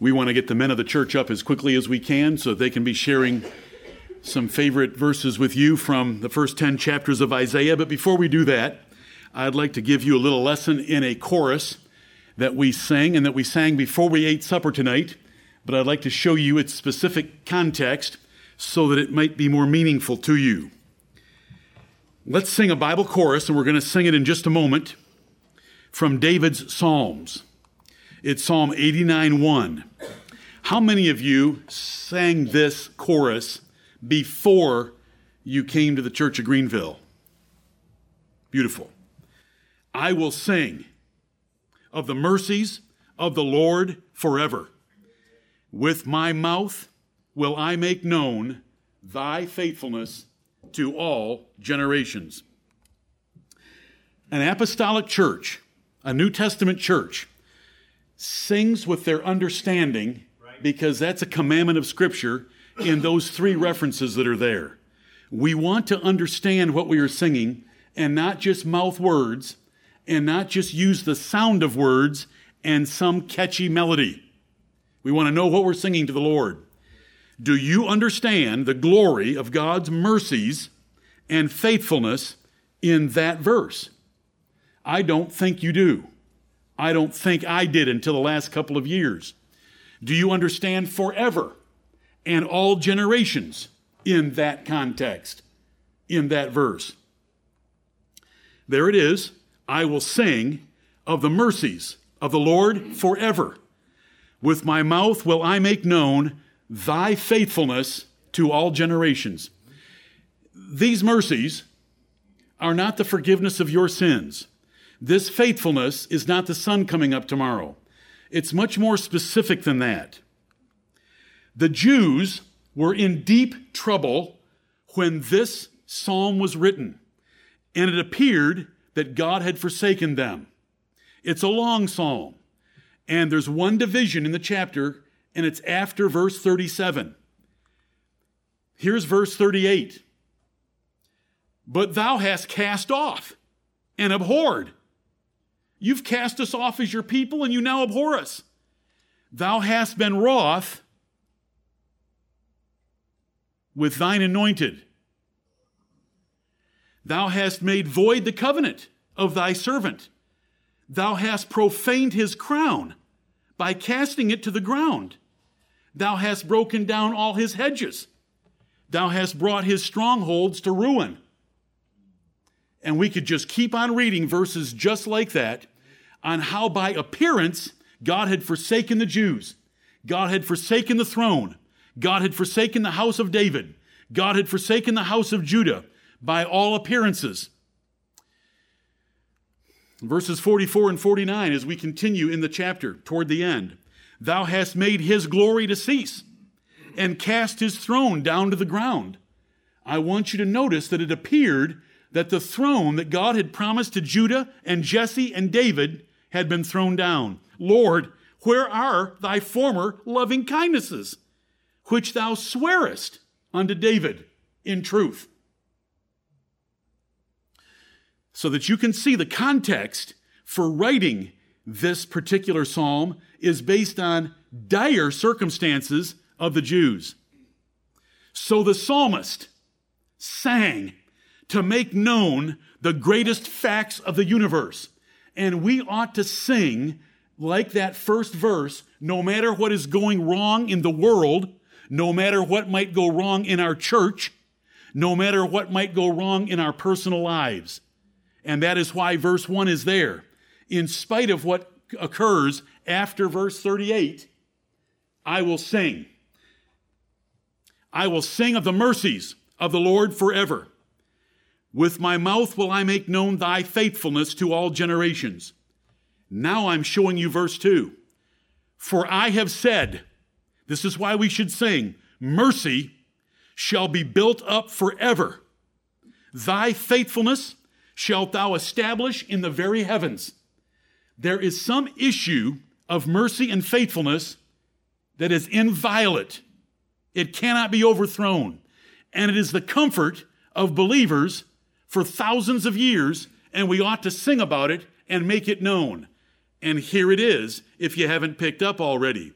We want to get the men of the church up as quickly as we can so they can be sharing some favorite verses with you from the first 10 chapters of Isaiah. But before we do that, I'd like to give you a little lesson in a chorus that we sang and that we sang before we ate supper tonight. But I'd like to show you its specific context so that it might be more meaningful to you. Let's sing a Bible chorus, and we're going to sing it in just a moment from David's Psalms. It's Psalm 89 1. How many of you sang this chorus before you came to the Church of Greenville? Beautiful. I will sing of the mercies of the Lord forever. With my mouth will I make known thy faithfulness to all generations. An apostolic church, a New Testament church, sings with their understanding because that's a commandment of Scripture in those three references that are there. We want to understand what we are singing and not just mouth words and not just use the sound of words and some catchy melody. We want to know what we're singing to the Lord. Do you understand the glory of God's mercies and faithfulness in that verse? I don't think you do. I don't think I did until the last couple of years. Do you understand forever and all generations in that context, in that verse? There it is. I will sing of the mercies of the Lord forever. With my mouth will I make known thy faithfulness to all generations. These mercies are not the forgiveness of your sins. This faithfulness is not the sun coming up tomorrow. It's much more specific than that. The Jews were in deep trouble when this psalm was written, and it appeared that God had forsaken them. It's a long psalm, and there's one division in the chapter, and it's after verse 37. Here's verse 38. But thou hast cast off and abhorred You've cast us off as your people, and you now abhor us. Thou hast been wroth with thine anointed. Thou hast made void the covenant of thy servant. Thou hast profaned his crown by casting it to the ground. Thou hast broken down all his hedges. Thou hast brought his strongholds to ruin. And we could just keep on reading verses just like that on how by appearance God had forsaken the Jews. God had forsaken the throne. God had forsaken the house of David. God had forsaken the house of Judah by all appearances. Verses 44 and 49, as we continue in the chapter toward the end, thou hast made his glory to cease and cast his throne down to the ground. I want you to notice that it appeared that the throne that God had promised to Judah and Jesse and David had been thrown down. Lord, where are thy former loving kindnesses, which thou swearest unto David in truth? So that you can see the context for writing this particular psalm is based on dire circumstances of the Jews. So the psalmist sang to make known the greatest facts of the universe and we ought to sing like that first verse, no matter what is going wrong in the world, no matter what might go wrong in our church, no matter what might go wrong in our personal lives. And that is why verse 1 is there. In spite of what occurs after verse 38, I will sing. I will sing of the mercies of the Lord forever. With my mouth will I make known thy faithfulness to all generations. Now I'm showing you verse 2. For I have said, this is why we should sing, mercy shall be built up forever. Thy faithfulness shalt thou establish in the very heavens. There is some issue of mercy and faithfulness that is inviolate. It cannot be overthrown. And it is the comfort of believers for thousands of years, and we ought to sing about it and make it known. And here it is, if you haven't picked up already.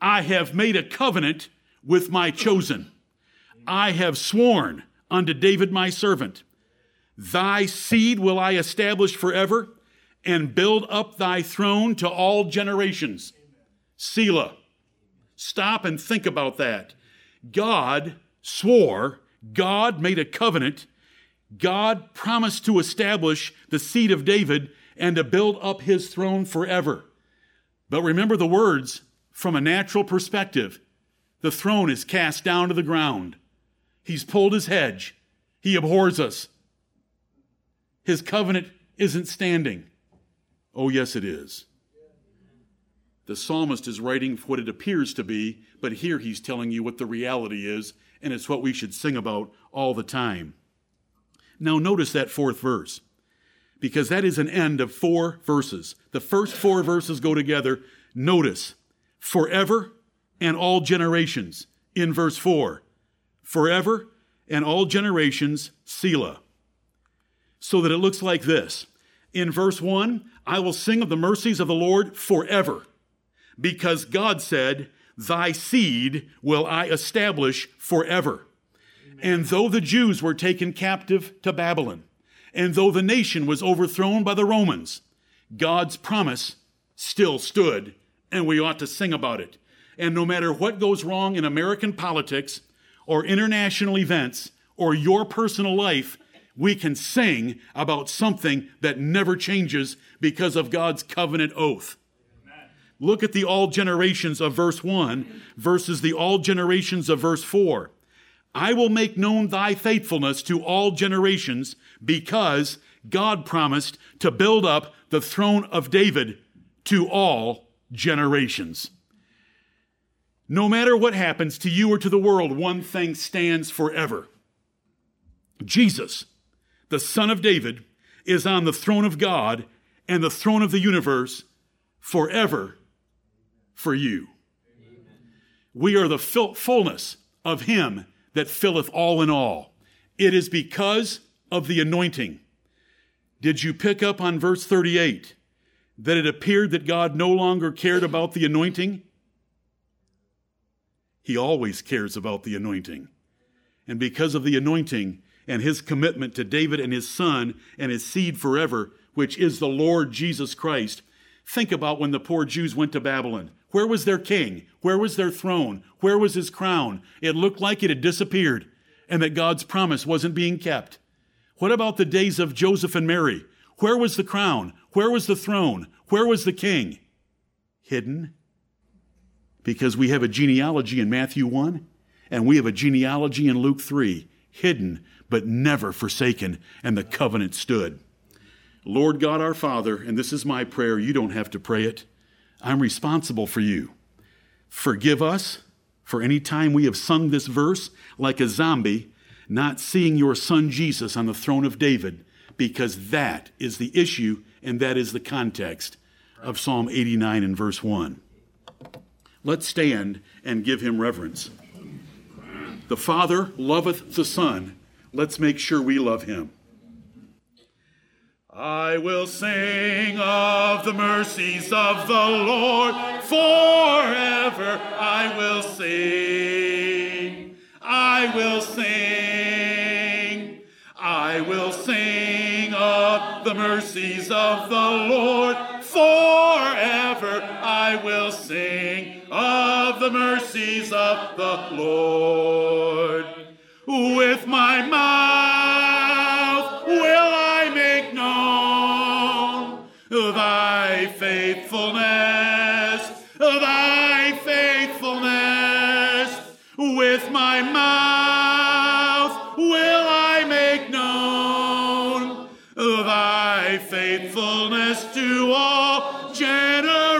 I have made a covenant with my chosen. I have sworn unto David my servant, Thy seed will I establish forever and build up thy throne to all generations. Selah. Stop and think about that. God swore, God made a covenant, God promised to establish the seed of David and to build up his throne forever. But remember the words from a natural perspective the throne is cast down to the ground. He's pulled his hedge. He abhors us. His covenant isn't standing. Oh, yes, it is. The psalmist is writing what it appears to be, but here he's telling you what the reality is, and it's what we should sing about all the time. Now, notice that fourth verse, because that is an end of four verses. The first four verses go together. Notice, forever and all generations in verse 4. Forever and all generations, Selah. So that it looks like this. In verse 1, I will sing of the mercies of the Lord forever, because God said, Thy seed will I establish forever. And though the Jews were taken captive to Babylon, and though the nation was overthrown by the Romans, God's promise still stood, and we ought to sing about it. And no matter what goes wrong in American politics, or international events, or your personal life, we can sing about something that never changes because of God's covenant oath. Look at the all generations of verse 1 versus the all generations of verse 4. I will make known thy faithfulness to all generations because God promised to build up the throne of David to all generations. No matter what happens to you or to the world, one thing stands forever Jesus the Son of David, is on the throne of God and the throne of the universe forever for you. We are the fullness of Him that filleth all in all. It is because of the anointing. Did you pick up on verse 38 that it appeared that God no longer cared about the anointing? He always cares about the anointing. And because of the anointing, and his commitment to David and his son and his seed forever, which is the Lord Jesus Christ. Think about when the poor Jews went to Babylon. Where was their king? Where was their throne? Where was his crown? It looked like it had disappeared and that God's promise wasn't being kept. What about the days of Joseph and Mary? Where was the crown? Where was the throne? Where was the king? Hidden. Because we have a genealogy in Matthew 1 and we have a genealogy in Luke 3. Hidden but never forsaken, and the covenant stood. Lord God our Father, and this is my prayer, you don't have to pray it. I'm responsible for you. Forgive us for any time we have sung this verse like a zombie, not seeing your son Jesus on the throne of David, because that is the issue and that is the context of Psalm 89 and verse 1. Let's stand and give him reverence. The Father loveth the Son Let's make sure we love him. I will sing of the mercies of the Lord forever. I will sing. I will sing. I will sing of the mercies of the Lord forever. I will sing of the mercies of the Lord. With my mouth With my mouth will I make known thy faithfulness to all generations.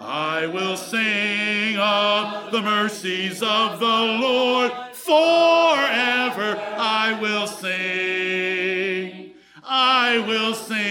I will sing of the mercies of the Lord. Forever I will sing. I will sing.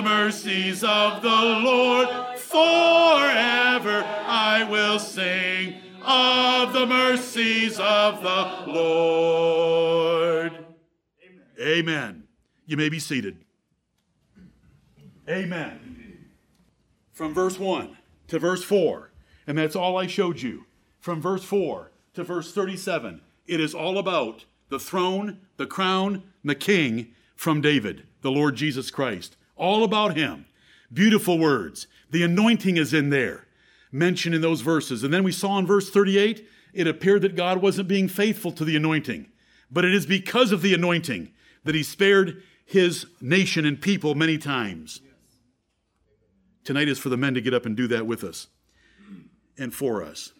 The mercies of the Lord. Forever I will sing of the mercies of the Lord. Amen. Amen. You may be seated. Amen. From verse 1 to verse 4, and that's all I showed you. From verse 4 to verse 37, it is all about the throne, the crown, the king from David, the Lord Jesus Christ. All about him. Beautiful words. The anointing is in there, mentioned in those verses. And then we saw in verse 38, it appeared that God wasn't being faithful to the anointing. But it is because of the anointing that he spared his nation and people many times. Tonight is for the men to get up and do that with us and for us.